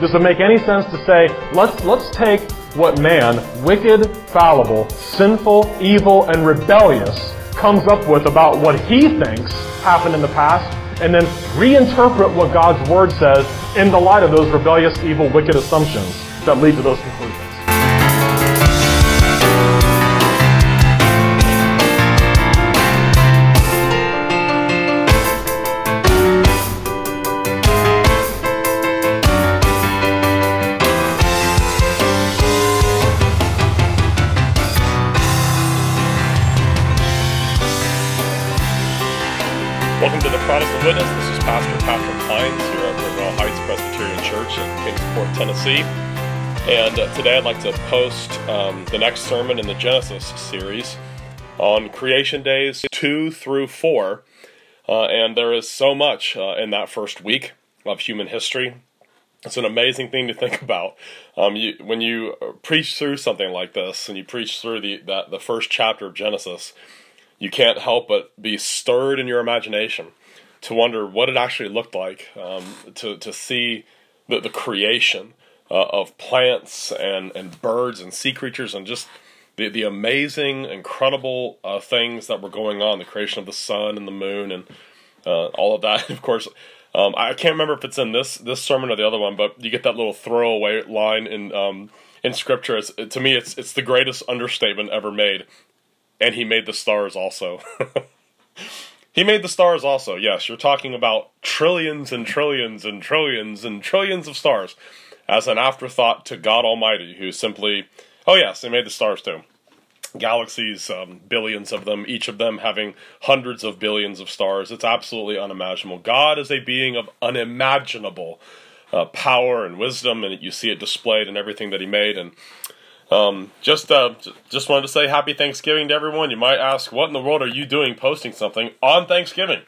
Does it make any sense to say, let's, let's take what man, wicked, fallible, sinful, evil, and rebellious, comes up with about what he thinks happened in the past, and then reinterpret what God's Word says in the light of those rebellious, evil, wicked assumptions that lead to those conclusions? Tennessee. And uh, today I'd like to post um, the next sermon in the Genesis series on creation days 2 through 4. Uh, and there is so much uh, in that first week of human history. It's an amazing thing to think about. Um, you, when you preach through something like this, and you preach through the that the first chapter of Genesis, you can't help but be stirred in your imagination to wonder what it actually looked like um, to, to see the, the creation uh, of plants and, and birds and sea creatures and just the, the amazing, incredible uh, things that were going on the creation of the sun and the moon and uh, all of that. of course, um, I can't remember if it's in this this sermon or the other one, but you get that little throwaway line in um, in scripture. It's, to me, it's it's the greatest understatement ever made and he made the stars also. he made the stars also. Yes, you're talking about trillions and trillions and trillions and trillions of stars as an afterthought to God Almighty, who simply, oh yes, they made the stars too. Galaxies, um, billions of them, each of them having hundreds of billions of stars. It's absolutely unimaginable. God is a being of unimaginable uh, power and wisdom, and you see it displayed in everything that He made. And um, just uh, just wanted to say happy Thanksgiving to everyone. You might ask, what in the world are you doing posting something on Thanksgiving?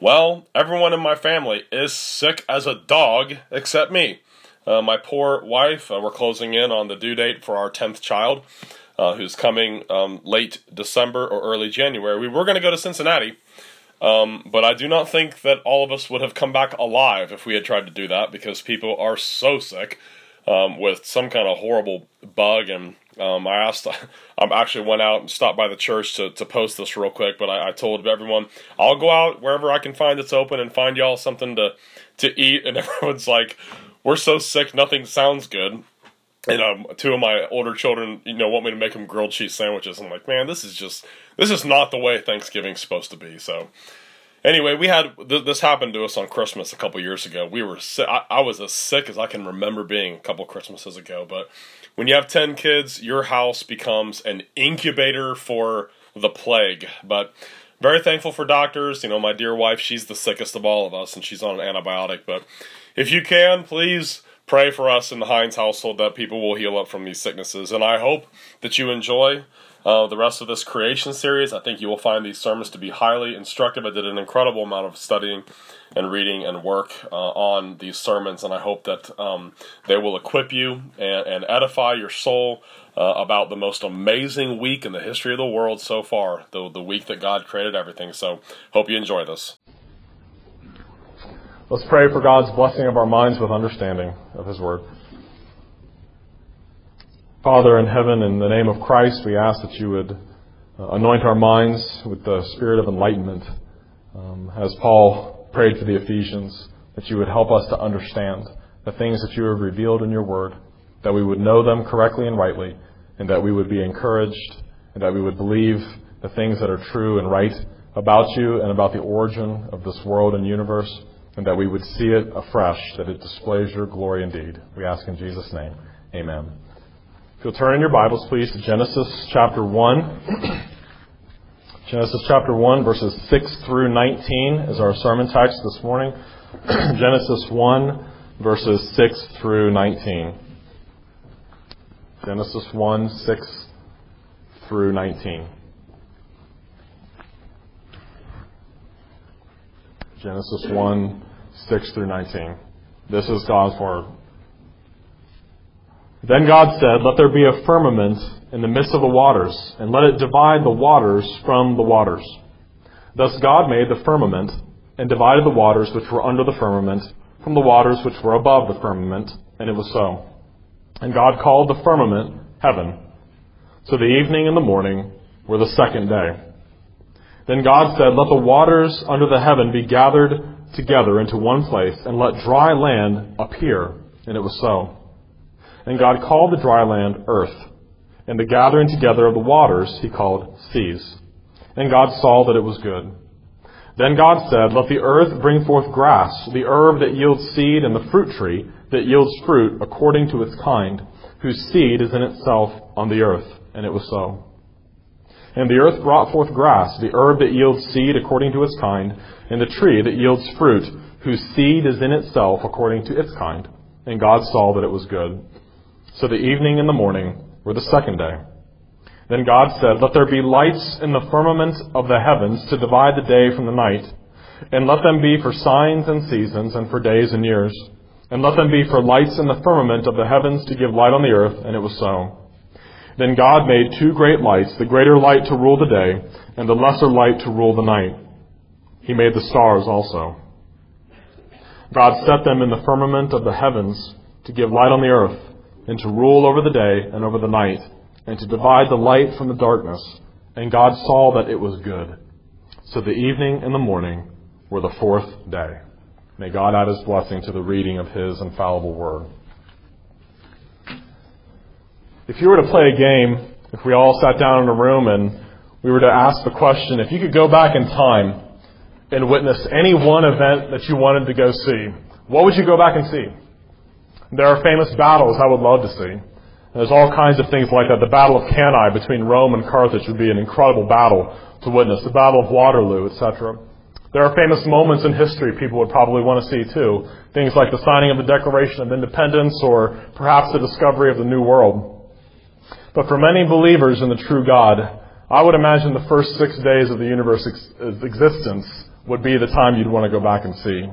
Well, everyone in my family is sick as a dog except me. Uh, my poor wife, uh, we're closing in on the due date for our 10th child, uh, who's coming um, late December or early January. We were going to go to Cincinnati, um, but I do not think that all of us would have come back alive if we had tried to do that because people are so sick um, with some kind of horrible bug. And um, I asked, I actually went out and stopped by the church to, to post this real quick, but I, I told everyone, I'll go out wherever I can find it's open and find y'all something to, to eat. And everyone's like, we're so sick, nothing sounds good. And um, two of my older children, you know, want me to make them grilled cheese sandwiches. I'm like, man, this is just, this is not the way Thanksgiving's supposed to be. So, Anyway, we had th- this happened to us on Christmas a couple years ago. We were si- I-, I was as sick as I can remember being a couple Christmases ago. But when you have ten kids, your house becomes an incubator for the plague. But very thankful for doctors. You know, my dear wife, she's the sickest of all of us, and she's on an antibiotic. But if you can, please pray for us in the Hines household that people will heal up from these sicknesses. And I hope that you enjoy uh, the rest of this creation series. I think you will find these sermons to be highly instructive. I did an incredible amount of studying and reading and work uh, on these sermons, and I hope that um, they will equip you and, and edify your soul uh, about the most amazing week in the history of the world so far, the, the week that God created everything. So, hope you enjoy this. Let's pray for God's blessing of our minds with understanding of His Word. Father in heaven, in the name of Christ, we ask that you would uh, anoint our minds with the spirit of enlightenment. Um, as Paul prayed for the Ephesians, that you would help us to understand the things that you have revealed in your word, that we would know them correctly and rightly, and that we would be encouraged, and that we would believe the things that are true and right about you and about the origin of this world and universe, and that we would see it afresh, that it displays your glory indeed. We ask in Jesus' name. Amen. If you'll turn in your Bibles, please, to Genesis chapter 1. Genesis chapter 1, verses 6 through 19 is our sermon text this morning. Genesis 1, verses 6 through 19. Genesis 1, 6 through 19. Genesis 1, 6 through 19. This is God's Word. Then God said, Let there be a firmament in the midst of the waters, and let it divide the waters from the waters. Thus God made the firmament, and divided the waters which were under the firmament from the waters which were above the firmament. and it was so. And God called the firmament heaven. So the evening and the morning were the second day. Then God said, Let the waters under the heaven be gathered together into one place, and let dry land appear. And it was so. And God called the dry land earth, and the gathering together of the waters he called seas. And God saw that it was good. Then God said, Let the earth bring forth grass, the herb that yields seed, and the fruit tree that yields fruit according to its kind, whose seed is in itself on the earth. And it was so. And the earth brought forth grass, the herb that yields seed according to its kind, and the tree that yields fruit, whose seed is in itself according to its kind. And God saw that it was good. So the evening and the morning were the second day. Then God said, Let there be lights in the firmament of the heavens to divide the day from the night, and let them be for signs and seasons and for days and years. And let them be for lights in the firmament of the heavens to give light on the earth, and it was so. Then God made two great lights, the greater light to rule the day, and the lesser light to rule the night. He made the stars also. God set them in the firmament of the heavens to give light on the earth, and to rule over the day and over the night, and to divide the light from the darkness. And God saw that it was good. So the evening and the morning were the fourth day. May God add his blessing to the reading of his infallible word. If you were to play a game, if we all sat down in a room and we were to ask the question, if you could go back in time and witness any one event that you wanted to go see, what would you go back and see? There are famous battles I would love to see. There's all kinds of things like that. The Battle of Cannae between Rome and Carthage would be an incredible battle to witness. The Battle of Waterloo, etc. There are famous moments in history people would probably want to see too. Things like the signing of the Declaration of Independence or perhaps the discovery of the New World. But for many believers in the true God, I would imagine the first six days of the universe's existence would be the time you'd want to go back and see.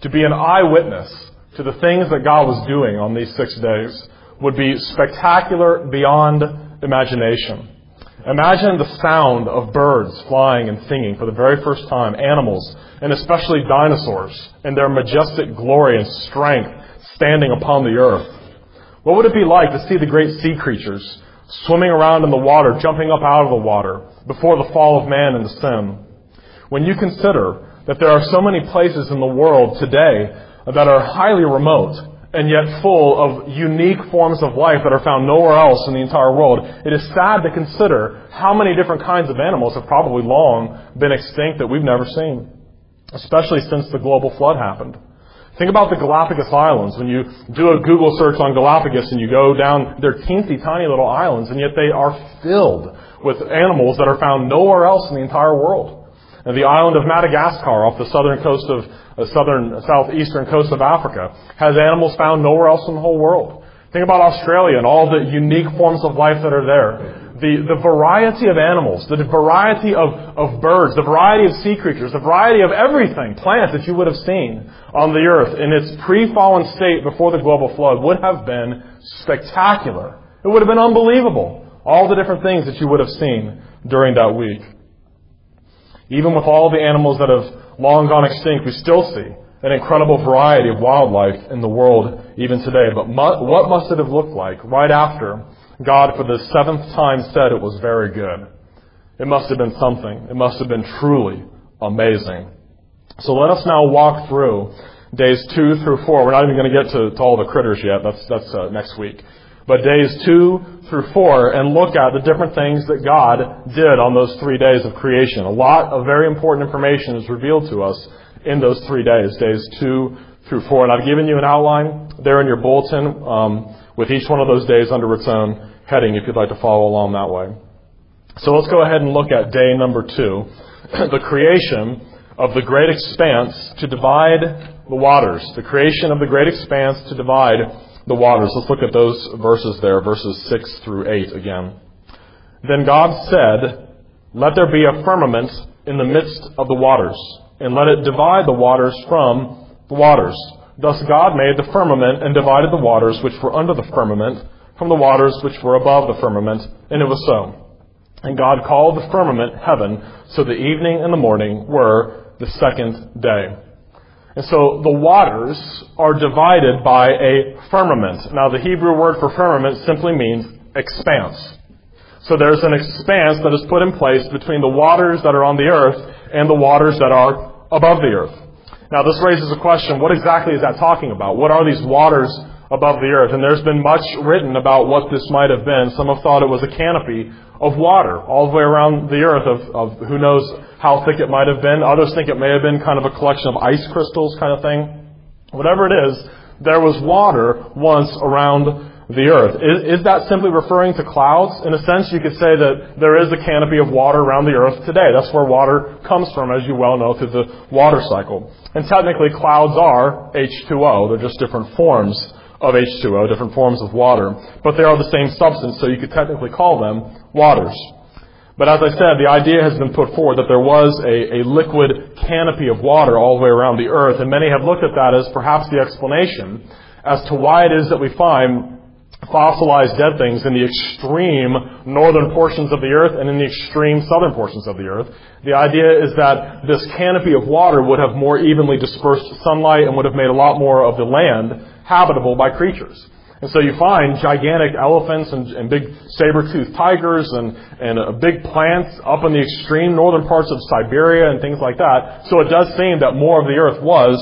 To be an eyewitness to the things that God was doing on these six days would be spectacular beyond imagination. Imagine the sound of birds flying and singing for the very first time, animals, and especially dinosaurs, in their majestic glory and strength standing upon the earth. What would it be like to see the great sea creatures swimming around in the water, jumping up out of the water, before the fall of man into sin? When you consider that there are so many places in the world today that are highly remote, and yet full of unique forms of life that are found nowhere else in the entire world, it is sad to consider how many different kinds of animals have probably long been extinct that we've never seen, especially since the global flood happened. Think about the Galapagos Islands. When you do a Google search on Galapagos and you go down, they're teensy tiny little islands, and yet they are filled with animals that are found nowhere else in the entire world. And the island of Madagascar off the southern coast of uh, southern, southeastern coast of Africa has animals found nowhere else in the whole world. Think about Australia and all the unique forms of life that are there. The, the variety of animals, the variety of, of birds, the variety of sea creatures, the variety of everything, plants that you would have seen on the earth in its pre-fallen state before the global flood would have been spectacular. It would have been unbelievable. All the different things that you would have seen during that week. Even with all the animals that have long gone extinct, we still see an incredible variety of wildlife in the world even today. But what must it have looked like right after God, for the seventh time, said it was very good? It must have been something. It must have been truly amazing. So let us now walk through days two through four. We're not even going to get to, to all the critters yet. That's, that's uh, next week but days two through four and look at the different things that God did on those three days of creation. A lot of very important information is revealed to us in those three days, days two through four. And I've given you an outline there in your bulletin um, with each one of those days under its own heading if you'd like to follow along that way. So let's go ahead and look at day number two, the creation of the great expanse to divide the waters. The creation of the great expanse to divide the waters. Let's look at those verses there, verses 6 through 8 again. Then God said, Let there be a firmament in the midst of the waters, and let it divide the waters from the waters. Thus God made the firmament and divided the waters which were under the firmament from the waters which were above the firmament, and it was so. And God called the firmament heaven, so the evening and the morning were the second day. And so the waters are divided by a firmament. Now the Hebrew word for firmament simply means expanse. So there's an expanse that is put in place between the waters that are on the earth and the waters that are above the earth. Now this raises a question, what exactly is that talking about? What are these waters above the earth? And there's been much written about what this might have been. Some have thought it was a canopy of water all the way around the earth of, of who knows how thick it might have been. Others think it may have been kind of a collection of ice crystals kind of thing. Whatever it is, there was water once around the earth. Is, is, that simply referring to clouds? In a sense, you could say that there is a canopy of water around the earth today. That's where water comes from, as you well know, through the water cycle. And technically, clouds are H2O. They're just different forms of H2O, different forms of water. But they are the same substance, so you could technically call them waters. But as I said, the idea has been put forward that there was a, a liquid canopy of water all the way around the earth, and many have looked at that as perhaps the explanation as to why it is that we find fossilized dead things in the extreme northern portions of the earth and in the extreme southern portions of the earth. The idea is that this canopy of water would have more evenly dispersed sunlight and would have made a lot more of the land habitable by creatures. And so you find gigantic elephants and, and big saber-toothed tigers and, and uh, big plants up in the extreme northern parts of Siberia and things like that. So it does seem that more of the earth was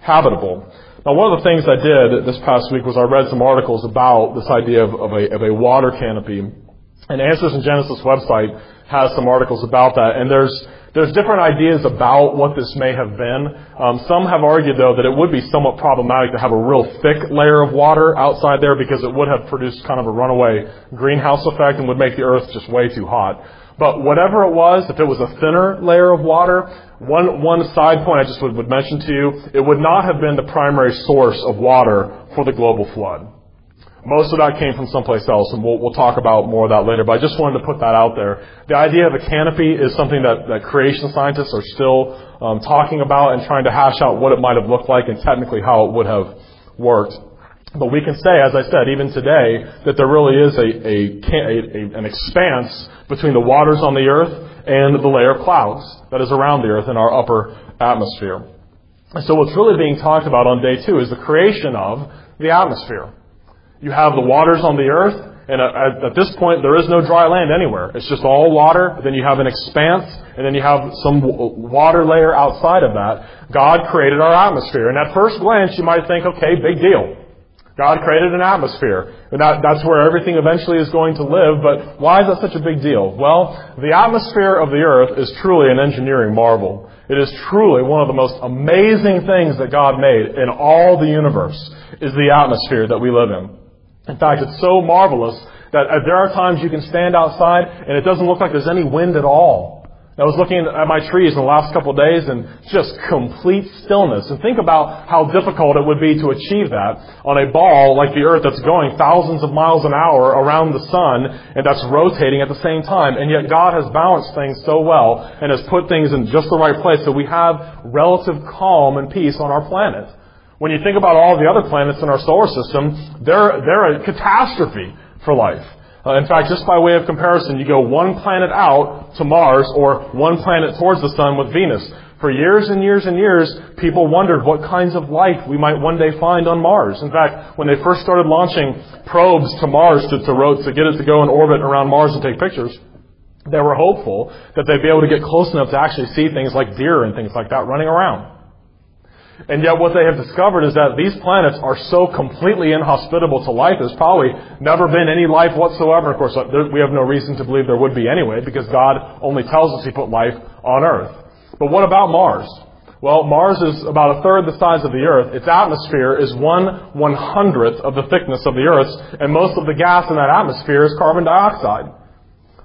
habitable. Now, one of the things I did this past week was I read some articles about this idea of, of, a, of a water canopy. And Answers in Genesis website has some articles about that. And there's there's different ideas about what this may have been. Um, some have argued, though, that it would be somewhat problematic to have a real thick layer of water outside there because it would have produced kind of a runaway greenhouse effect and would make the earth just way too hot. But whatever it was, if it was a thinner layer of water, one, one side point I just would, would mention to you, it would not have been the primary source of water for the global flood. Most of that came from someplace else, and we'll, we'll talk about more of that later, but I just wanted to put that out there. The idea of a canopy is something that, that creation scientists are still um, talking about and trying to hash out what it might have looked like and technically how it would have worked. But we can say, as I said, even today, that there really is a, a, a, an expanse between the waters on the earth and the layer of clouds that is around the earth in our upper atmosphere. And so what's really being talked about on day two is the creation of the atmosphere. You have the waters on the earth, and at, this point, there is no dry land anywhere. It's just all water. Then you have an expanse, and then you have some water layer outside of that. God created our atmosphere. And at first glance, you might think, okay, big deal. God created an atmosphere. And that, that's where everything eventually is going to live. But why is that such a big deal? Well, the atmosphere of the earth is truly an engineering marvel. It is truly one of the most amazing things that God made in all the universe is the atmosphere that we live in. In fact, it's so marvelous that uh, there are times you can stand outside and it doesn't look like there's any wind at all. I was looking at my trees in the last couple of days and just complete stillness. And think about how difficult it would be to achieve that on a ball like the Earth that's going thousands of miles an hour around the sun and that's rotating at the same time. And yet God has balanced things so well and has put things in just the right place so we have relative calm and peace on our planet. When you think about all the other planets in our solar system, they're, they're a catastrophe for life. Uh, in fact, just by way of comparison, you go one planet out to Mars or one planet towards the Sun with Venus. For years and years and years, people wondered what kinds of life we might one day find on Mars. In fact, when they first started launching probes to Mars to, to, to get it to go in orbit around Mars and take pictures, they were hopeful that they'd be able to get close enough to actually see things like deer and things like that running around. And yet what they have discovered is that these planets are so completely inhospitable to life, there's probably never been any life whatsoever. Of course, we have no reason to believe there would be anyway, because God only tells us He put life on Earth. But what about Mars? Well, Mars is about a third the size of the Earth. Its atmosphere is one one hundredth of the thickness of the Earth's, and most of the gas in that atmosphere is carbon dioxide.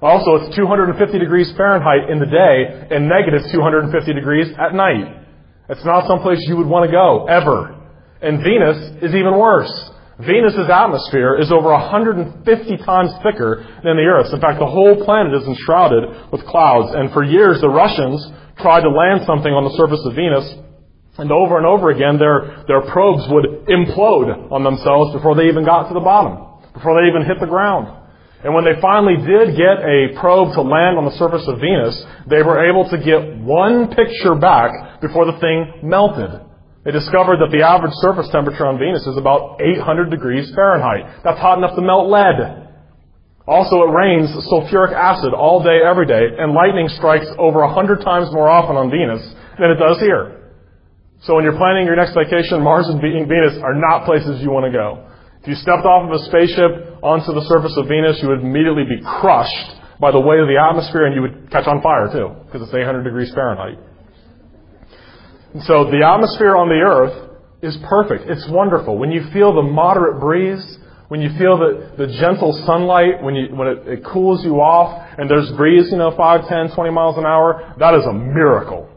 Also, it's 250 degrees Fahrenheit in the day and negative 250 degrees at night. It's not someplace you would want to go, ever. And Venus is even worse. Venus's atmosphere is over 150 times thicker than the Earth's. In fact, the whole planet is enshrouded with clouds. And for years, the Russians tried to land something on the surface of Venus, and over and over again, their, their probes would implode on themselves before they even got to the bottom, before they even hit the ground. And when they finally did get a probe to land on the surface of Venus, they were able to get one picture back before the thing melted. They discovered that the average surface temperature on Venus is about 800 degrees Fahrenheit. That's hot enough to melt lead. Also, it rains sulfuric acid all day, every day, and lightning strikes over 100 times more often on Venus than it does here. So when you're planning your next vacation, Mars and Venus are not places you want to go. If you stepped off of a spaceship onto the surface of Venus, you would immediately be crushed by the weight of the atmosphere and you would catch on fire too, because it's 800 degrees Fahrenheit. So the atmosphere on the earth is perfect. It's wonderful. When you feel the moderate breeze, when you feel the, the gentle sunlight, when, you, when it, it cools you off, and there's breeze, you know, 5, 10, 20 miles an hour, that is a miracle.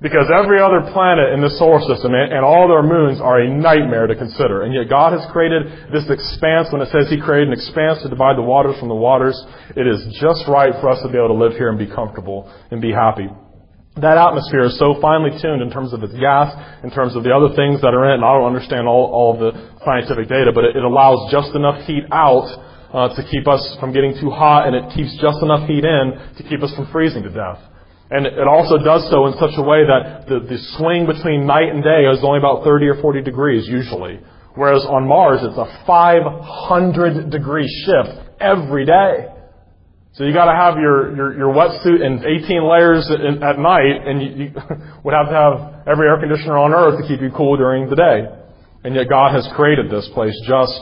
Because every other planet in the solar system and all their moons are a nightmare to consider. And yet God has created this expanse. When it says He created an expanse to divide the waters from the waters, it is just right for us to be able to live here and be comfortable and be happy that atmosphere is so finely tuned in terms of its gas, in terms of the other things that are in it, and I don't understand all, all of the scientific data, but it, it allows just enough heat out uh, to keep us from getting too hot, and it keeps just enough heat in to keep us from freezing to death. And it also does so in such a way that the, the swing between night and day is only about 30 or 40 degrees usually. Whereas on Mars, it's a 500 degree shift every day. So you got to have your, your, your wetsuit and 18 layers at, at night, and you, you would have to have every air conditioner on earth to keep you cool during the day. And yet God has created this place just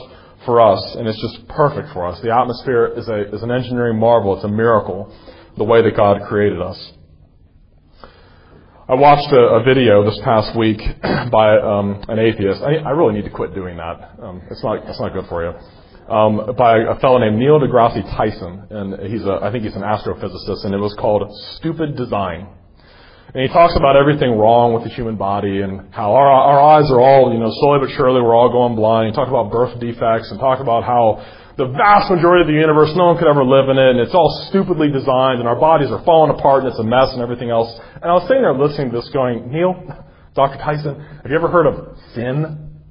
for us, and it's just perfect for us. The atmosphere is, a, is an engineering marvel. It's a miracle, the way that God created us. I watched a, a video this past week by um, an atheist. I, I really need to quit doing that. Um, it's not it's not good for you um, by a fellow named Neil deGrasse Tyson, and he's a, I think he's an astrophysicist, and it was called Stupid Design. And he talks about everything wrong with the human body and how our, our eyes are all, you know, slowly but surely we're all going blind. He talked about birth defects and talked about how the vast majority of the universe, no one could ever live in it, and it's all stupidly designed, and our bodies are falling apart, and it's a mess and everything else. And I was sitting there listening to this going, Neil, Dr. Tyson, have you ever heard of sin?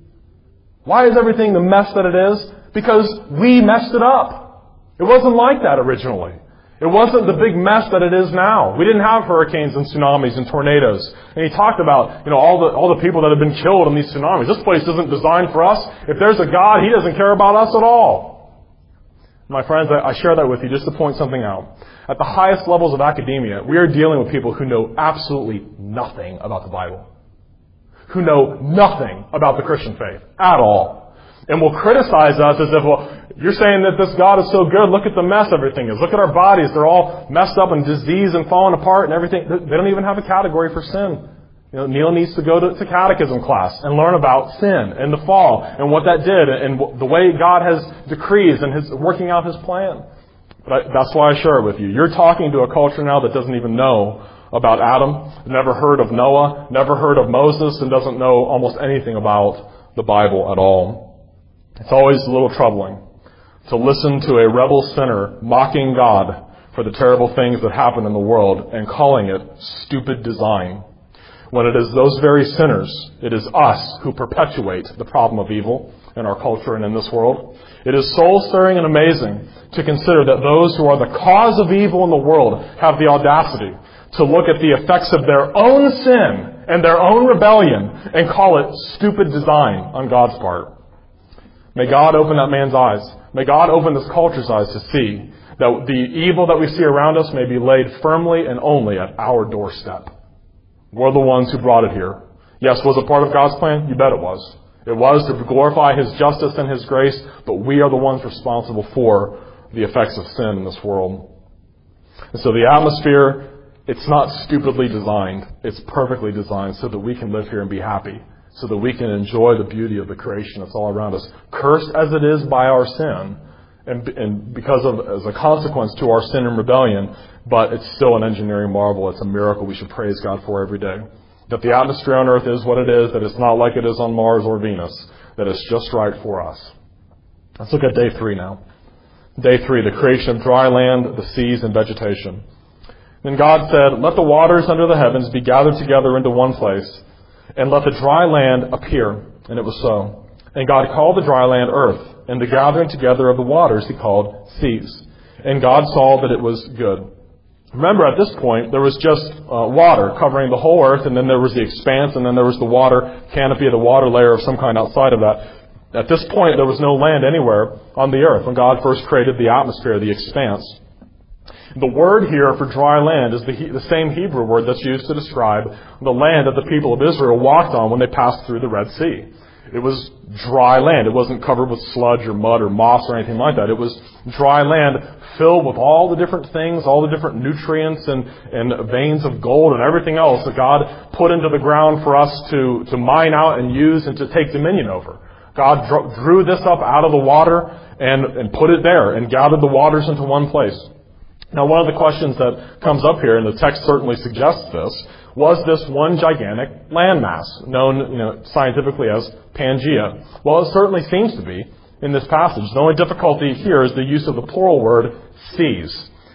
Why is everything the mess that it is? Because we messed it up. It wasn't like that originally. It wasn't the big mess that it is now. We didn't have hurricanes and tsunamis and tornadoes. And he talked about, you know, all the, all the people that have been killed in these tsunamis. This place isn't designed for us. If there's a God, He doesn't care about us at all. My friends, I, I share that with you just to point something out. At the highest levels of academia, we are dealing with people who know absolutely nothing about the Bible. Who know nothing about the Christian faith at all and will criticize us as if, well, you're saying that this God is so good. Look at the mess everything is. Look at our bodies. They're all messed up and diseased and falling apart and everything. They don't even have a category for sin. You know, Neil needs to go to, to catechism class and learn about sin and the fall and what that did and the way God has decrees and his working out his plan. But I, that's why I share it with you. You're talking to a culture now that doesn't even know about Adam, never heard of Noah, never heard of Moses, and doesn't know almost anything about the Bible at all. It's always a little troubling to listen to a rebel sinner mocking God for the terrible things that happen in the world and calling it stupid design. When it is those very sinners, it is us who perpetuate the problem of evil in our culture and in this world. It is soul stirring and amazing to consider that those who are the cause of evil in the world have the audacity to look at the effects of their own sin and their own rebellion and call it stupid design on God's part. May God open that man's eyes. May God open this culture's eyes to see that the evil that we see around us may be laid firmly and only at our doorstep. We're the ones who brought it here. Yes, was it part of God's plan? You bet it was. It was to glorify His justice and His grace, but we are the ones responsible for the effects of sin in this world. And so the atmosphere, it's not stupidly designed. It's perfectly designed so that we can live here and be happy so that we can enjoy the beauty of the creation that's all around us. Cursed as it is by our sin, and, and because of as a consequence to our sin and rebellion, but it's still an engineering marvel. It's a miracle we should praise God for every day. That the atmosphere on Earth is what it is, that it's not like it is on Mars or Venus, that it's just right for us. Let's look at day three now. Day three, the creation of dry land, the seas, and vegetation. Then God said, Let the waters under the heavens be gathered together into one place and let the dry land appear. And it was so. And God called the dry land earth, and the gathering together of the waters he called seas. And God saw that it was good. Remember, at this point, there was just uh, water covering the whole earth, and then there was the expanse, and then there was the water canopy, the water layer of some kind outside of that. At this point, there was no land anywhere on the earth when God first created the atmosphere, the expanse. The word here for dry land is the, the same Hebrew word that's used to describe the land that the people of Israel walked on when they passed through the Red Sea. It was dry land. It wasn't covered with sludge or mud or moss or anything like that. It was dry land filled with all the different things, all the different nutrients and, and veins of gold and everything else that God put into the ground for us to, to mine out and use and to take dominion over. God drew this up out of the water and, and put it there and gathered the waters into one place. Now, one of the questions that comes up here, and the text certainly suggests this, was this one gigantic landmass, known you know, scientifically as Pangea? Well, it certainly seems to be in this passage. The only difficulty here is the use of the plural word seas.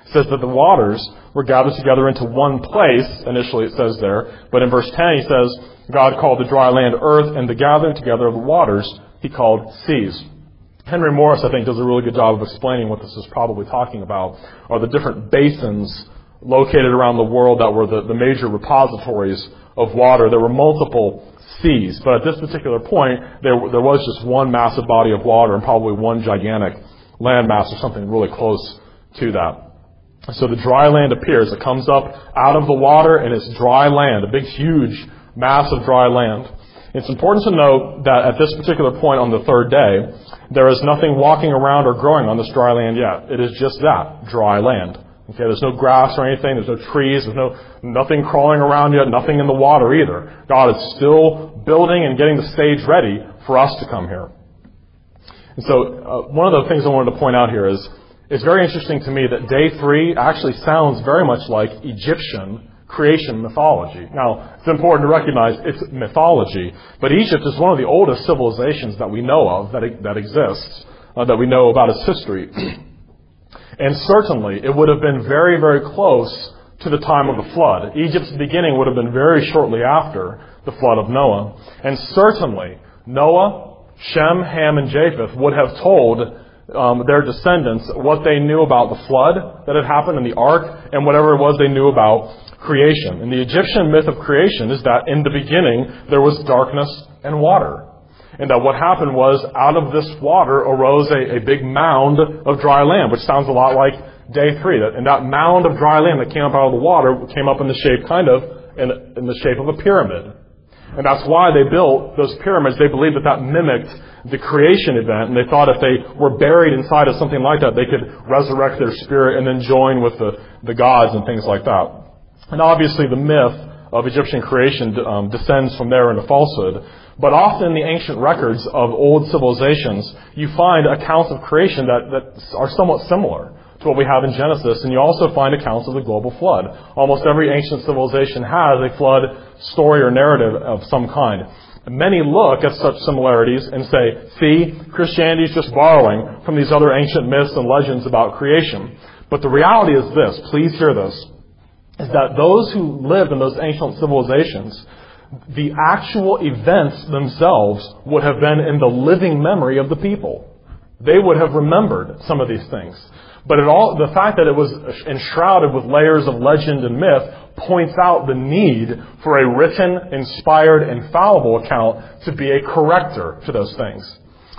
It says that the waters were gathered together into one place, initially it says there, but in verse 10 he says, God called the dry land earth, and the gathering together of the waters he called seas. Henry Morris, I think, does a really good job of explaining what this is probably talking about, are the different basins located around the world that were the, the major repositories of water. There were multiple seas, but at this particular point, there, there was just one massive body of water and probably one gigantic landmass or something really close to that. So the dry land appears. It comes up out of the water and it's dry land, a big, huge mass of dry land. It's important to note that at this particular point on the third day, there is nothing walking around or growing on this dry land yet. It is just that, dry land. Okay, there's no grass or anything, there's no trees, there's no, nothing crawling around yet, nothing in the water either. God is still building and getting the stage ready for us to come here. And so, uh, one of the things I wanted to point out here is, it's very interesting to me that day three actually sounds very much like Egyptian creation mythology. Now, it's important to recognize it's mythology, but Egypt is one of the oldest civilizations that we know of that, that exists, uh, that we know about its history. and certainly, it would have been very, very close to the time of the flood. Egypt's beginning would have been very shortly after the flood of Noah. And certainly, Noah, Shem, Ham, and Japheth would have told um, their descendants what they knew about the flood that had happened in the ark and whatever it was they knew about creation. And the Egyptian myth of creation is that in the beginning there was darkness and water. And that what happened was out of this water arose a, a big mound of dry land, which sounds a lot like day three. And that mound of dry land that came up out of the water came up in the shape, kind of, in, in the shape of a pyramid. And that's why they built those pyramids. They believed that that mimicked the creation event, and they thought if they were buried inside of something like that, they could resurrect their spirit and then join with the, the gods and things like that. And obviously, the myth of Egyptian creation um, descends from there into falsehood. But often in the ancient records of old civilizations, you find accounts of creation that, that are somewhat similar to what we have in Genesis, and you also find accounts of the global flood. Almost every ancient civilization has a flood story or narrative of some kind. Many look at such similarities and say, see, Christianity is just borrowing from these other ancient myths and legends about creation. But the reality is this, please hear this is that those who lived in those ancient civilizations, the actual events themselves would have been in the living memory of the people. They would have remembered some of these things. But all, the fact that it was enshrouded with layers of legend and myth points out the need for a written, inspired, infallible account to be a corrector to those things.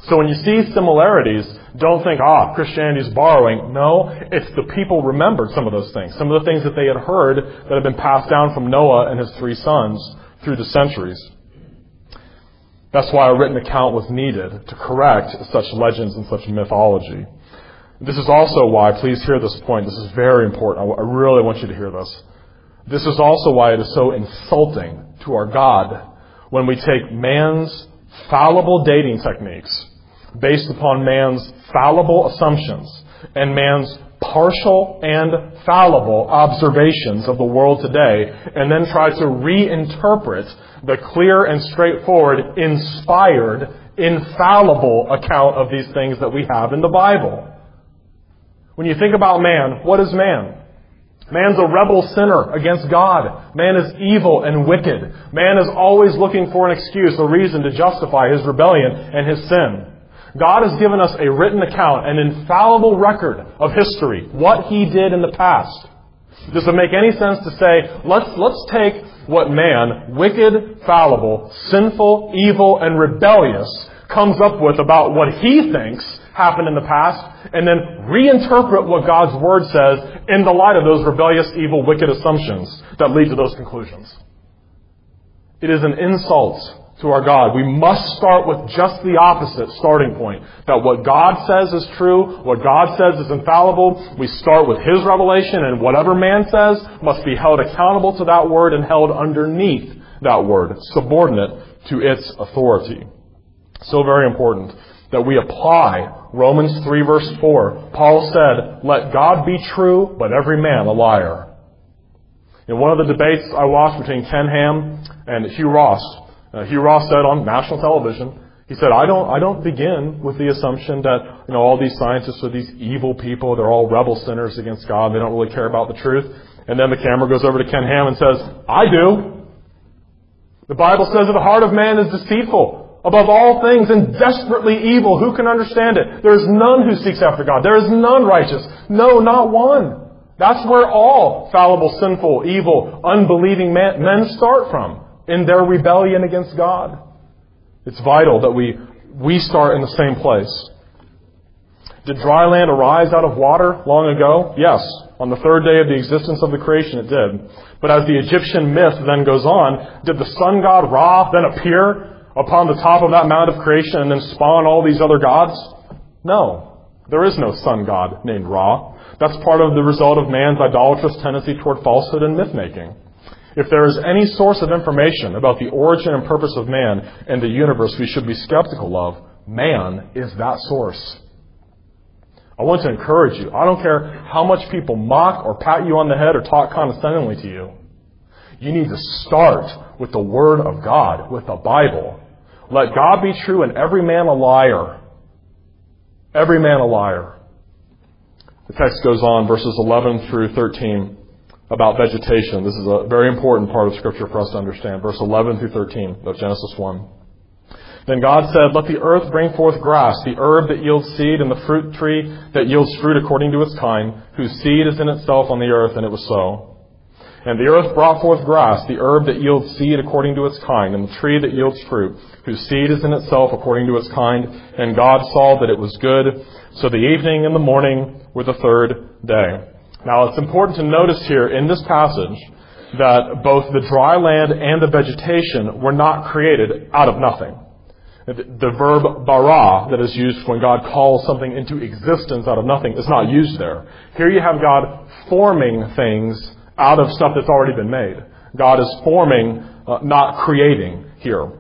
So when you see similarities, don't think, ah, Christianity is borrowing. No, it's the people remembered some of those things. Some of the things that they had heard that had been passed down from Noah and his three sons through the centuries. That's why a written account was needed to correct such legends and such mythology. This is also why, please hear this point, this is very important. I really want you to hear this. This is also why it is so insulting to our God when we take man's fallible dating techniques based upon man's fallible assumptions and man's partial and fallible observations of the world today and then try to reinterpret the clear and straightforward, inspired, infallible account of these things that we have in the Bible. When you think about man, what is man? Man's a rebel sinner against God. Man is evil and wicked. Man is always looking for an excuse, a reason to justify his rebellion and his sin. God has given us a written account, an infallible record of history, what He did in the past. Does it make any sense to say, let's, let's take what man, wicked, fallible, sinful, evil, and rebellious, comes up with about what he thinks happened in the past, and then reinterpret what God's Word says in the light of those rebellious, evil, wicked assumptions that lead to those conclusions? It is an insult to our God. We must start with just the opposite starting point. That what God says is true, what God says is infallible. We start with His revelation, and whatever man says must be held accountable to that word and held underneath that word, subordinate to its authority. So very important that we apply Romans 3 verse 4. Paul said, let God be true, but every man a liar. In one of the debates I watched between Ken Ham and Hugh Ross, uh, Hugh Ross said on national television, he said, I don't, I don't begin with the assumption that, you know, all these scientists are these evil people, they're all rebel sinners against God, they don't really care about the truth. And then the camera goes over to Ken Ham and says, I do. The Bible says that the heart of man is deceitful above all things and desperately evil. Who can understand it? There is none who seeks after God. There is none righteous. No, not one. That's where all fallible, sinful, evil, unbelieving men start from in their rebellion against God. It's vital that we, we start in the same place. Did dry land arise out of water long ago? Yes. On the third day of the existence of the creation, it did. But as the Egyptian myth then goes on, did the sun god Ra then appear upon the top of that mount of creation and then spawn all these other gods? No. There is no sun god named Ra. That's part of the result of man's idolatrous tendency toward falsehood and myth making. If there is any source of information about the origin and purpose of man and the universe we should be skeptical of, man is that source. I want to encourage you. I don't care how much people mock or pat you on the head or talk condescendingly to you. You need to start with the Word of God, with the Bible. Let God be true and every man a liar. Every man a liar. The text goes on, verses 11 through 13 about vegetation. This is a very important part of Scripture for us to understand. Verse 11 through 13 of Genesis 1. Then God said, Let the earth bring forth grass, the herb that yields seed, and the fruit tree that yields fruit according to its kind, whose seed is in itself on the earth, and it was so. And the earth brought forth grass, the herb that yields seed according to its kind, and the tree that yields fruit, whose seed is in itself according to its kind. And God saw that it was good. So the evening and the morning were the third day. Now it's important to notice here in this passage that both the dry land and the vegetation were not created out of nothing. The verb bara that is used when God calls something into existence out of nothing is not used there. Here you have God forming things out of stuff that's already been made. God is forming, uh, not creating here.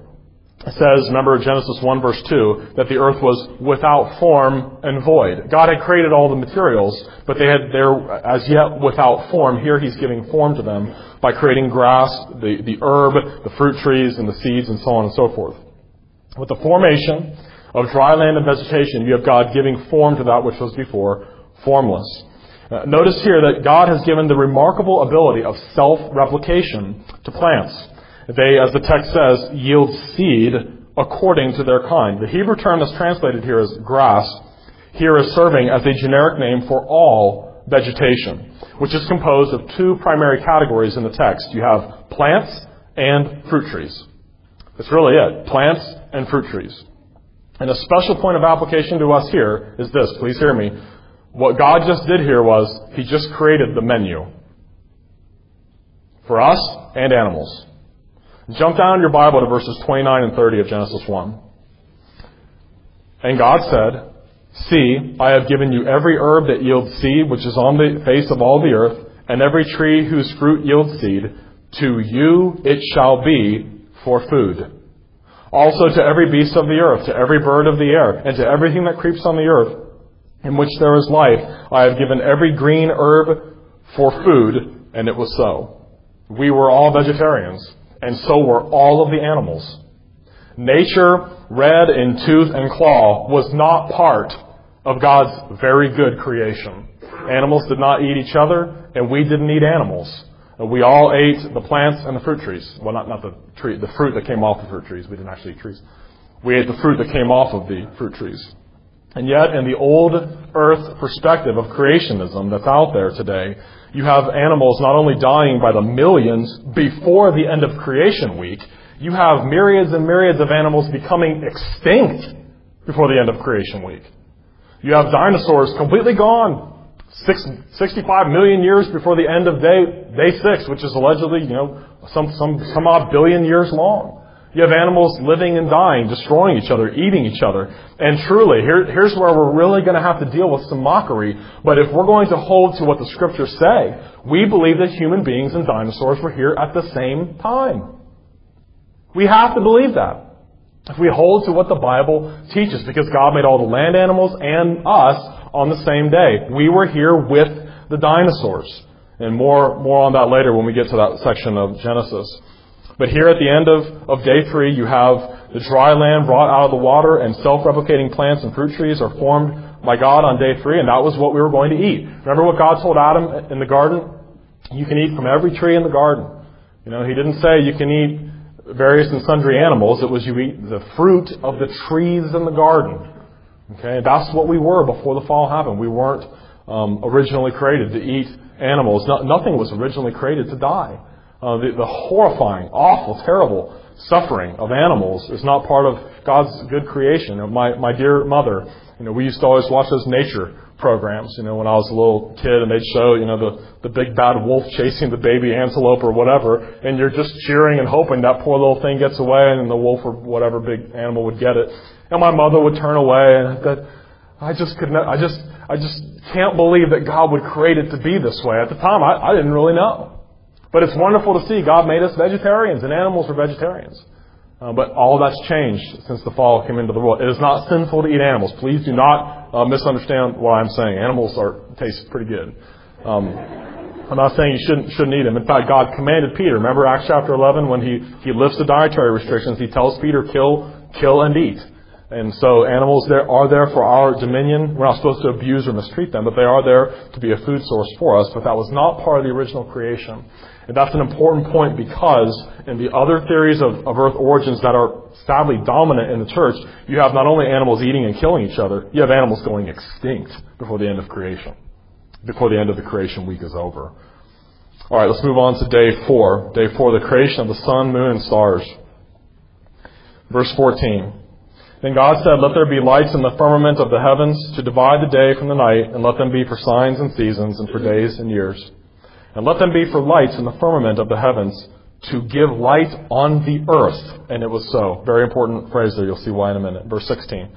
It says, remember Genesis 1 verse 2, that the earth was without form and void. God had created all the materials, but they had, they're as yet without form. Here he's giving form to them by creating grass, the, the herb, the fruit trees, and the seeds, and so on and so forth. With the formation of dry land and vegetation, you have God giving form to that which was before formless. Uh, notice here that God has given the remarkable ability of self-replication to plants. They, as the text says, yield seed according to their kind. The Hebrew term that's translated here as grass here is serving as a generic name for all vegetation, which is composed of two primary categories in the text. You have plants and fruit trees. That's really it. Plants and fruit trees. And a special point of application to us here is this. Please hear me. What God just did here was He just created the menu for us and animals. Jump down in your Bible to verses 29 and 30 of Genesis 1. And God said, See, I have given you every herb that yields seed, which is on the face of all the earth, and every tree whose fruit yields seed. To you it shall be for food. Also to every beast of the earth, to every bird of the air, and to everything that creeps on the earth, in which there is life, I have given every green herb for food, and it was so. We were all vegetarians and so were all of the animals. Nature, red in tooth and claw, was not part of God's very good creation. Animals did not eat each other, and we didn't eat animals. We all ate the plants and the fruit trees. Well, not, not the tree, the fruit that came off the fruit trees. We didn't actually eat trees. We ate the fruit that came off of the fruit trees. And yet, in the old earth perspective of creationism that's out there today, you have animals not only dying by the millions before the end of creation week, you have myriads and myriads of animals becoming extinct before the end of creation week. You have dinosaurs completely gone. Six, 65 million years before the end of day, day six, which is allegedly, you know, some, some, some odd billion years long. You have animals living and dying, destroying each other, eating each other. And truly, here, here's where we're really going to have to deal with some mockery. But if we're going to hold to what the scriptures say, we believe that human beings and dinosaurs were here at the same time. We have to believe that. If we hold to what the Bible teaches, because God made all the land animals and us on the same day. We were here with the dinosaurs. And more, more on that later when we get to that section of Genesis. But here at the end of, of day three, you have the dry land brought out of the water, and self-replicating plants and fruit trees are formed by God on day three, and that was what we were going to eat. Remember what God told Adam in the garden? You can eat from every tree in the garden. You know, He didn't say you can eat various and sundry animals. It was you eat the fruit of the trees in the garden. Okay, that's what we were before the fall happened. We weren't um, originally created to eat animals. No, nothing was originally created to die. Uh, the, the horrifying, awful, terrible suffering of animals is not part of God's good creation. My, my dear mother, you know, we used to always watch those nature programs, you know, when I was a little kid and they'd show, you know, the, the big bad wolf chasing the baby antelope or whatever, and you're just cheering and hoping that poor little thing gets away and the wolf or whatever big animal would get it. And my mother would turn away and that, I just could not, I just, I just can't believe that God would create it to be this way. At the time, I, I didn't really know. But it's wonderful to see God made us vegetarians and animals are vegetarians. Uh, but all that's changed since the fall came into the world. It is not sinful to eat animals. Please do not uh, misunderstand what I'm saying. Animals are taste pretty good. Um, I'm not saying you shouldn't shouldn't eat them. In fact, God commanded Peter. Remember Acts chapter 11 when he he lifts the dietary restrictions. He tells Peter, "Kill, kill, and eat." And so animals there are there for our dominion. We're not supposed to abuse or mistreat them, but they are there to be a food source for us. But that was not part of the original creation. And that's an important point because in the other theories of, of earth origins that are sadly dominant in the church, you have not only animals eating and killing each other, you have animals going extinct before the end of creation, before the end of the creation week is over. All right, let's move on to day four. Day four, the creation of the sun, moon, and stars. Verse 14. Then God said, Let there be lights in the firmament of the heavens to divide the day from the night, and let them be for signs and seasons, and for days and years and let them be for lights in the firmament of the heavens to give light on the earth. And it was so. Very important phrase there. You'll see why in a minute. Verse 16.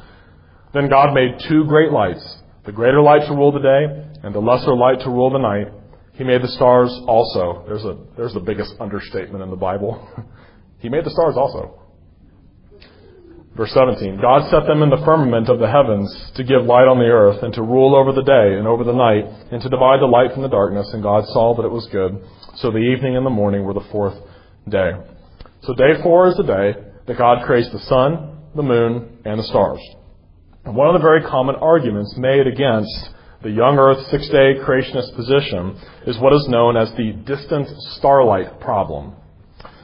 Then God made two great lights, the greater light to rule the day and the lesser light to rule the night. He made the stars also. There's a, there's the biggest understatement in the Bible. he made the stars also. Verse 17 God set them in the firmament of the heavens to give light on the earth, and to rule over the day and over the night, and to divide the light from the darkness. And God saw that it was good. So the evening and the morning were the fourth day. So day four is the day that God creates the sun, the moon, and the stars. And one of the very common arguments made against the young earth six day creationist position is what is known as the distant starlight problem.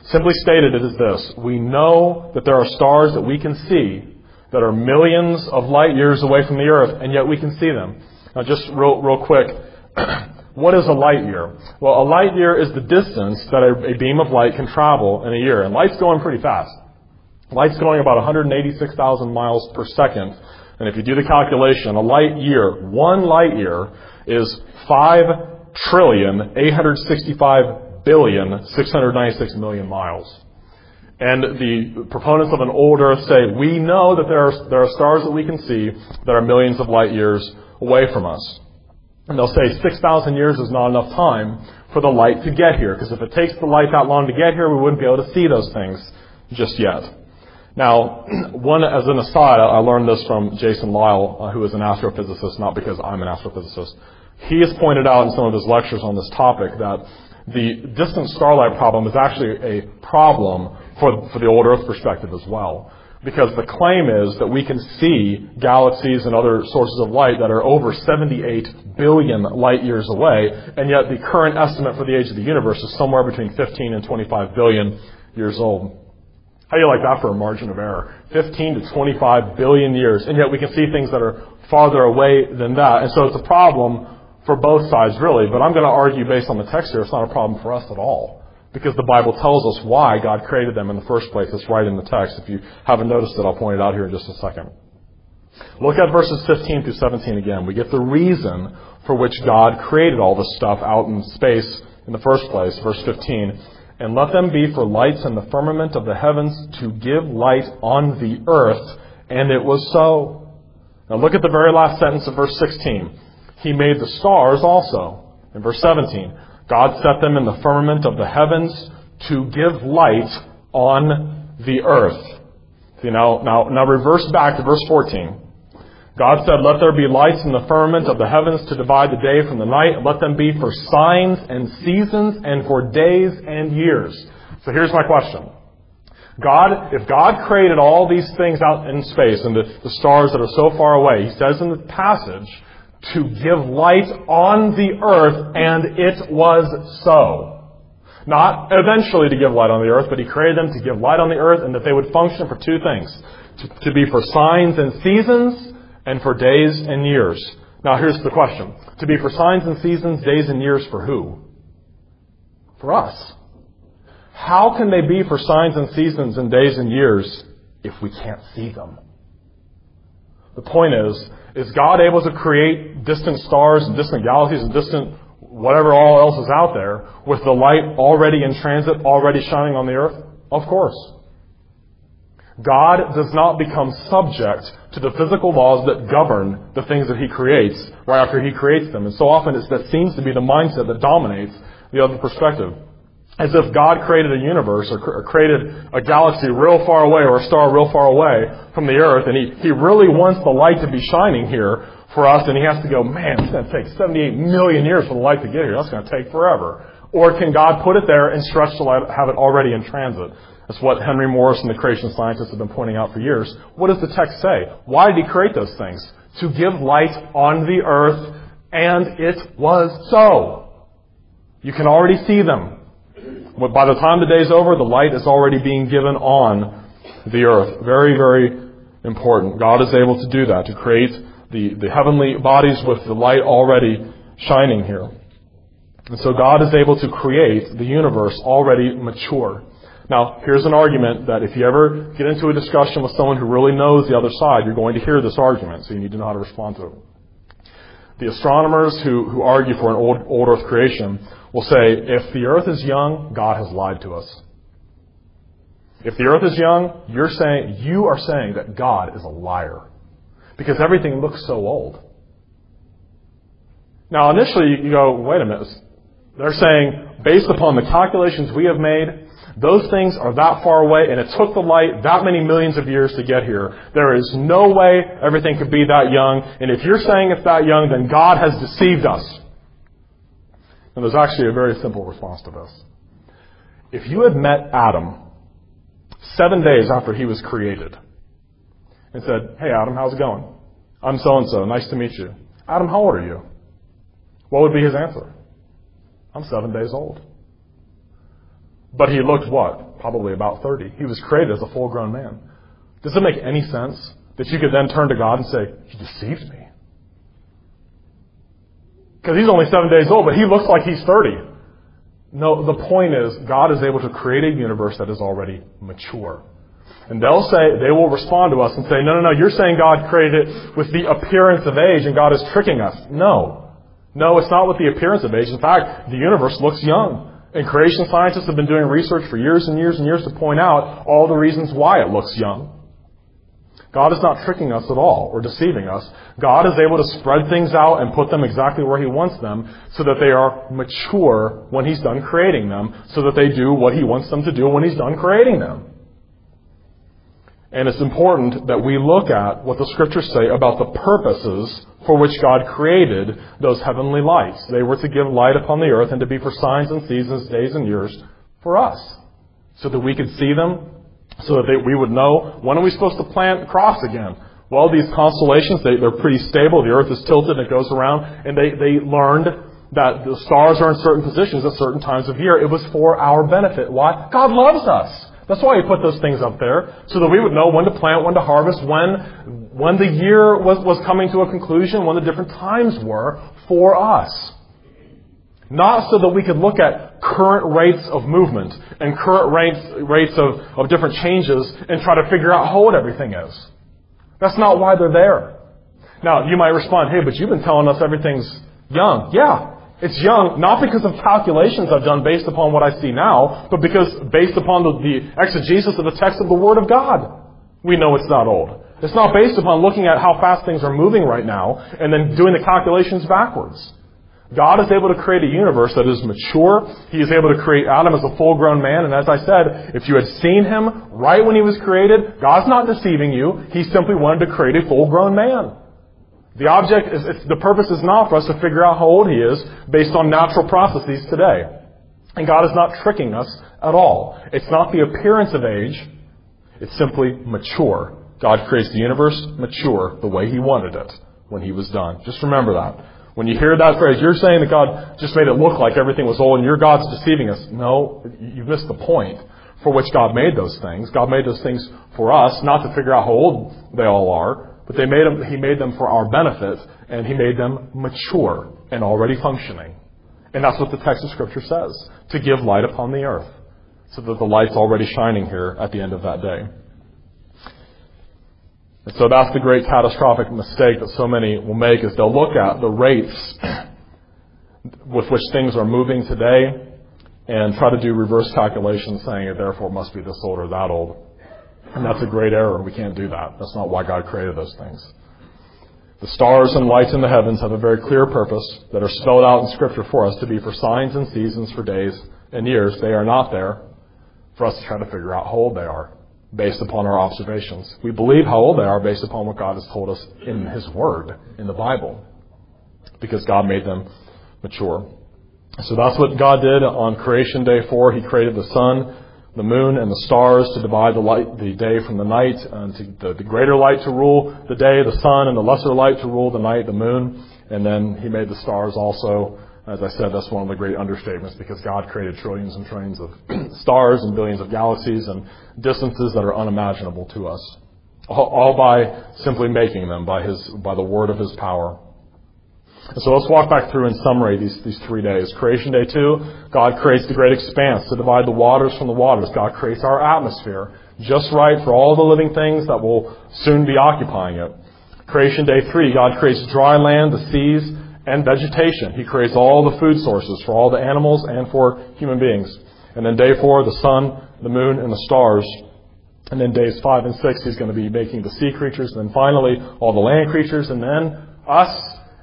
Simply stated, it is this. We know that there are stars that we can see that are millions of light years away from the earth, and yet we can see them. Now, just real, real quick. what is a light year? Well, a light year is the distance that a, a beam of light can travel in a year, and light's going pretty fast. Light's going about 186,000 miles per second. And if you do the calculation, a light year, one light year is 5 trillion 865 billion 696 million miles. And the proponents of an old Earth say, we know that there are, there are stars that we can see that are millions of light years away from us. And they'll say 6,000 years is not enough time for the light to get here, because if it takes the light that long to get here, we wouldn't be able to see those things just yet. Now, one as an aside, I learned this from Jason Lisle, uh, who is an astrophysicist, not because I'm an astrophysicist. He has pointed out in some of his lectures on this topic that the distant starlight problem is actually a problem for, for the old Earth perspective as well. Because the claim is that we can see galaxies and other sources of light that are over 78 billion light years away, and yet the current estimate for the age of the universe is somewhere between 15 and 25 billion years old. How do you like that for a margin of error? 15 to 25 billion years. And yet we can see things that are farther away than that. And so it's a problem for both sides, really. But I'm going to argue based on the text here, it's not a problem for us at all. Because the Bible tells us why God created them in the first place. It's right in the text. If you haven't noticed it, I'll point it out here in just a second. Look at verses 15 through 17 again. We get the reason for which God created all this stuff out in space in the first place. Verse 15. And let them be for lights in the firmament of the heavens to give light on the earth. And it was so. Now look at the very last sentence of verse 16. He made the stars also. In verse 17. God set them in the firmament of the heavens to give light on the earth. See, now, now, now reverse back to verse 14. God said, Let there be lights in the firmament of the heavens to divide the day from the night. And let them be for signs and seasons and for days and years. So here's my question. God, if God created all these things out in space and the, the stars that are so far away, He says in the passage, to give light on the earth, and it was so. Not eventually to give light on the earth, but He created them to give light on the earth and that they would function for two things. To, to be for signs and seasons and for days and years. Now here's the question. To be for signs and seasons, days and years for who? For us. How can they be for signs and seasons and days and years if we can't see them? The point is, is God able to create distant stars and distant galaxies and distant whatever all else is out there with the light already in transit, already shining on the earth? Of course. God does not become subject to the physical laws that govern the things that He creates right after He creates them. And so often that seems to be the mindset that dominates the other perspective. As if God created a universe or, or created a galaxy real far away or a star real far away from the earth and he, he really wants the light to be shining here for us and he has to go, man, it's going to take 78 million years for the light to get here. That's going to take forever. Or can God put it there and stretch the light, have it already in transit? That's what Henry Morris and the creation scientists have been pointing out for years. What does the text say? Why did he create those things? To give light on the earth, and it was so. You can already see them. By the time the day's over, the light is already being given on the earth. Very, very important. God is able to do that, to create the, the heavenly bodies with the light already shining here. And so God is able to create the universe already mature. Now, here's an argument that if you ever get into a discussion with someone who really knows the other side, you're going to hear this argument, so you need to know how to respond to it. The astronomers who, who argue for an old, old earth creation will say, if the earth is young, God has lied to us. If the earth is young, you're saying, you are saying that God is a liar. Because everything looks so old. Now, initially, you go, wait a minute. They're saying, based upon the calculations we have made, those things are that far away, and it took the light that many millions of years to get here. There is no way everything could be that young, and if you're saying it's that young, then God has deceived us. And there's actually a very simple response to this. If you had met Adam seven days after he was created and said, Hey Adam, how's it going? I'm so and so. Nice to meet you. Adam, how old are you? What would be his answer? I'm seven days old. But he looked what? Probably about 30. He was created as a full grown man. Does it make any sense that you could then turn to God and say, He deceived me? Because he's only seven days old, but he looks like he's 30. No, the point is, God is able to create a universe that is already mature. And they'll say, they will respond to us and say, no, no, no, you're saying God created it with the appearance of age and God is tricking us. No. No, it's not with the appearance of age. In fact, the universe looks young. And creation scientists have been doing research for years and years and years to point out all the reasons why it looks young. God is not tricking us at all or deceiving us. God is able to spread things out and put them exactly where He wants them so that they are mature when He's done creating them, so that they do what He wants them to do when He's done creating them. And it's important that we look at what the scriptures say about the purposes for which God created those heavenly lights. They were to give light upon the earth and to be for signs and seasons, days and years for us. So that we could see them, so that they, we would know when are we supposed to plant crops again. Well, these constellations, they, they're pretty stable. The earth is tilted and it goes around. And they, they learned that the stars are in certain positions at certain times of year. It was for our benefit. Why? God loves us. That's why He put those things up there, so that we would know when to plant, when to harvest, when, when the year was, was coming to a conclusion, when the different times were for us. Not so that we could look at current rates of movement and current rates, rates of, of different changes and try to figure out how old everything is. That's not why they're there. Now, you might respond, hey, but you've been telling us everything's young. Yeah, it's young, not because of calculations I've done based upon what I see now, but because based upon the, the exegesis of the text of the Word of God, we know it's not old. It's not based upon looking at how fast things are moving right now and then doing the calculations backwards. God is able to create a universe that is mature. He is able to create Adam as a full grown man. And as I said, if you had seen him right when he was created, God's not deceiving you. He simply wanted to create a full grown man. The object is, the purpose is not for us to figure out how old he is based on natural processes today. And God is not tricking us at all. It's not the appearance of age. It's simply mature. God creates the universe mature the way he wanted it when he was done. Just remember that. When you hear that phrase, you're saying that God just made it look like everything was old and your God's deceiving us. No, you've missed the point for which God made those things. God made those things for us, not to figure out how old they all are, but they made them, He made them for our benefit, and He made them mature and already functioning. And that's what the text of Scripture says, to give light upon the earth, so that the light's already shining here at the end of that day. And so that's the great catastrophic mistake that so many will make is they'll look at the rates with which things are moving today and try to do reverse calculations saying it therefore must be this old or that old. And that's a great error. We can't do that. That's not why God created those things. The stars and lights in the heavens have a very clear purpose that are spelled out in Scripture for us to be for signs and seasons, for days and years. They are not there for us to try to figure out how old they are based upon our observations. We believe how old they are based upon what God has told us in His Word, in the Bible, because God made them mature. So that's what God did on creation day four. He created the sun, the moon, and the stars to divide the light, the day from the night, and the, the greater light to rule the day, the sun, and the lesser light to rule the night, the moon. And then He made the stars also. As I said, that's one of the great understatements because God created trillions and trillions of stars and billions of galaxies and distances that are unimaginable to us. All by simply making them by His, by the word of His power. So let's walk back through in summary these, these three days. Creation day two, God creates the great expanse to divide the waters from the waters. God creates our atmosphere just right for all the living things that will soon be occupying it. Creation day three, God creates dry land, the seas, and vegetation. He creates all the food sources for all the animals and for human beings. And then day four, the sun, the moon, and the stars. And then days five and six, he's going to be making the sea creatures. And then finally, all the land creatures. And then us.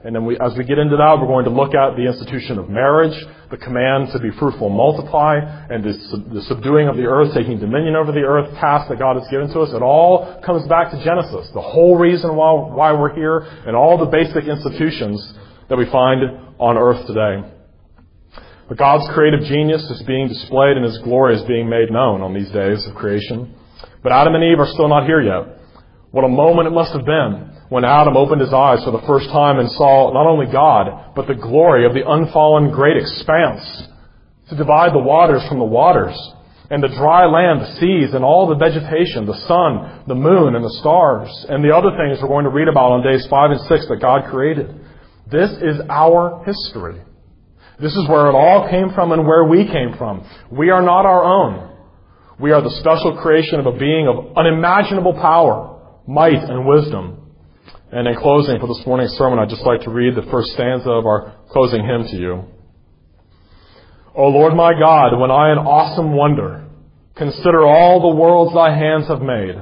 And then we, as we get into that, we're going to look at the institution of marriage, the command to be fruitful and multiply, and the, the subduing of the earth, taking dominion over the earth, task that God has given to us. It all comes back to Genesis. The whole reason why, why we're here and all the basic institutions that we find on earth today. But God's creative genius is being displayed and His glory is being made known on these days of creation. But Adam and Eve are still not here yet. What a moment it must have been when Adam opened his eyes for the first time and saw not only God, but the glory of the unfallen great expanse to divide the waters from the waters and the dry land, the seas, and all the vegetation, the sun, the moon, and the stars, and the other things we're going to read about on days five and six that God created. This is our history. This is where it all came from and where we came from. We are not our own. We are the special creation of a being of unimaginable power, might, and wisdom. And in closing for this morning's sermon, I'd just like to read the first stanza of our closing hymn to you. O Lord my God, when I in awesome wonder consider all the worlds thy hands have made,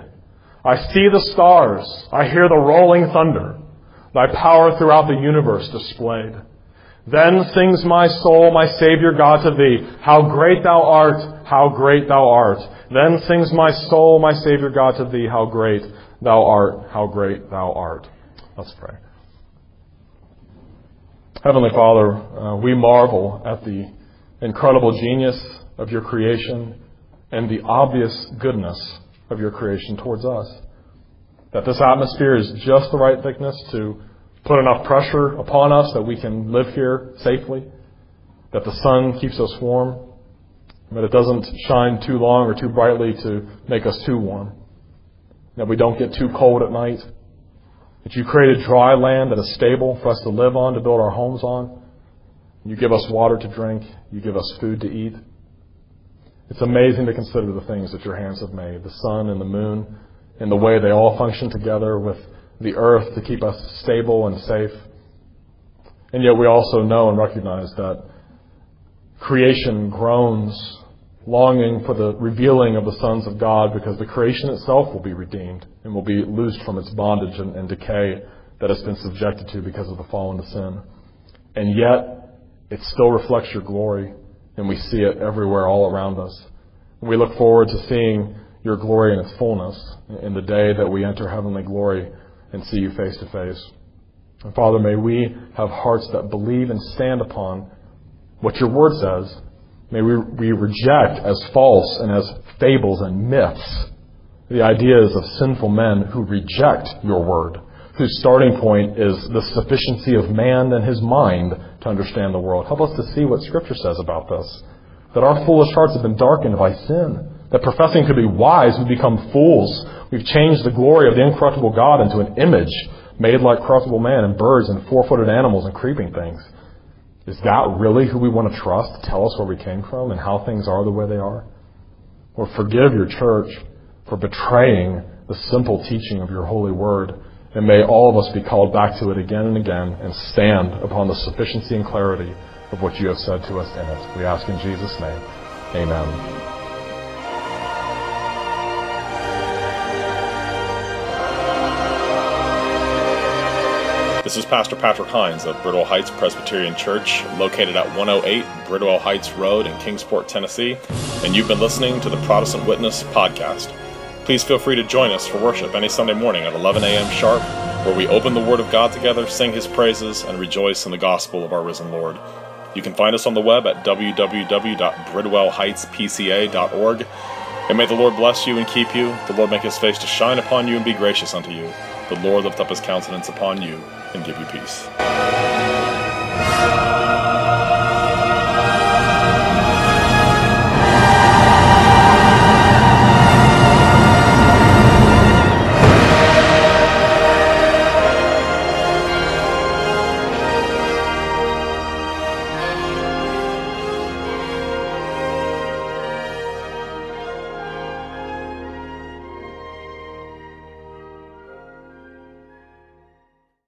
I see the stars, I hear the rolling thunder, thy power throughout the universe displayed. Then sings my soul, my Savior God, to thee, How great thou art, how great thou art. Then sings my soul, my Savior God, to thee, How great thou art, how great thou art. Let's pray. Heavenly Father, uh, we marvel at the incredible genius of your creation and the obvious goodness of your creation towards us. That this atmosphere is just the right thickness to put enough pressure upon us that we can live here safely, that the sun keeps us warm, But it doesn't shine too long or too brightly to make us too warm. That we don't get too cold at night. That you created dry land that is stable for us to live on, to build our homes on. You give us water to drink. You give us food to eat. It's amazing to consider the things that your hands have made the sun and the moon, and the way they all function together with the earth to keep us stable and safe. And yet we also know and recognize that creation groans, longing for the revealing of the sons of God because the creation itself will be redeemed and will be loosed from its bondage and, and decay that it's been subjected to because of the fall into sin. And yet, it still reflects your glory, and we see it everywhere all around us. We look forward to seeing your glory in its fullness in the day that we enter heavenly glory and see you face to face. And Father, may we have hearts that believe and stand upon what your word says. May we, we reject as false and as fables and myths the ideas of sinful men who reject your word, whose starting point is the sufficiency of man and his mind to understand the world. Help us to see what Scripture says about this. That our foolish hearts have been darkened by sin. That professing to be wise, we become fools. We've changed the glory of the incorruptible God into an image made like corruptible man and birds and four footed animals and creeping things. Is that really who we want to trust to tell us where we came from and how things are the way they are? Or forgive your church for betraying the simple teaching of your holy word. And may all of us be called back to it again and again and stand upon the sufficiency and clarity of what you have said to us in it. We ask in Jesus' name. Amen. This is Pastor Patrick Hines of Bridwell Heights Presbyterian Church, located at 108 Bridwell Heights Road in Kingsport, Tennessee, and you've been listening to the Protestant Witness podcast. Please feel free to join us for worship any Sunday morning at 11 a.m. sharp, where we open the Word of God together, sing His praises, and rejoice in the gospel of our risen Lord. You can find us on the web at www.bridwellheightspca.org. And may the Lord bless you and keep you. The Lord make his face to shine upon you and be gracious unto you. The Lord lift up his countenance upon you and give you peace.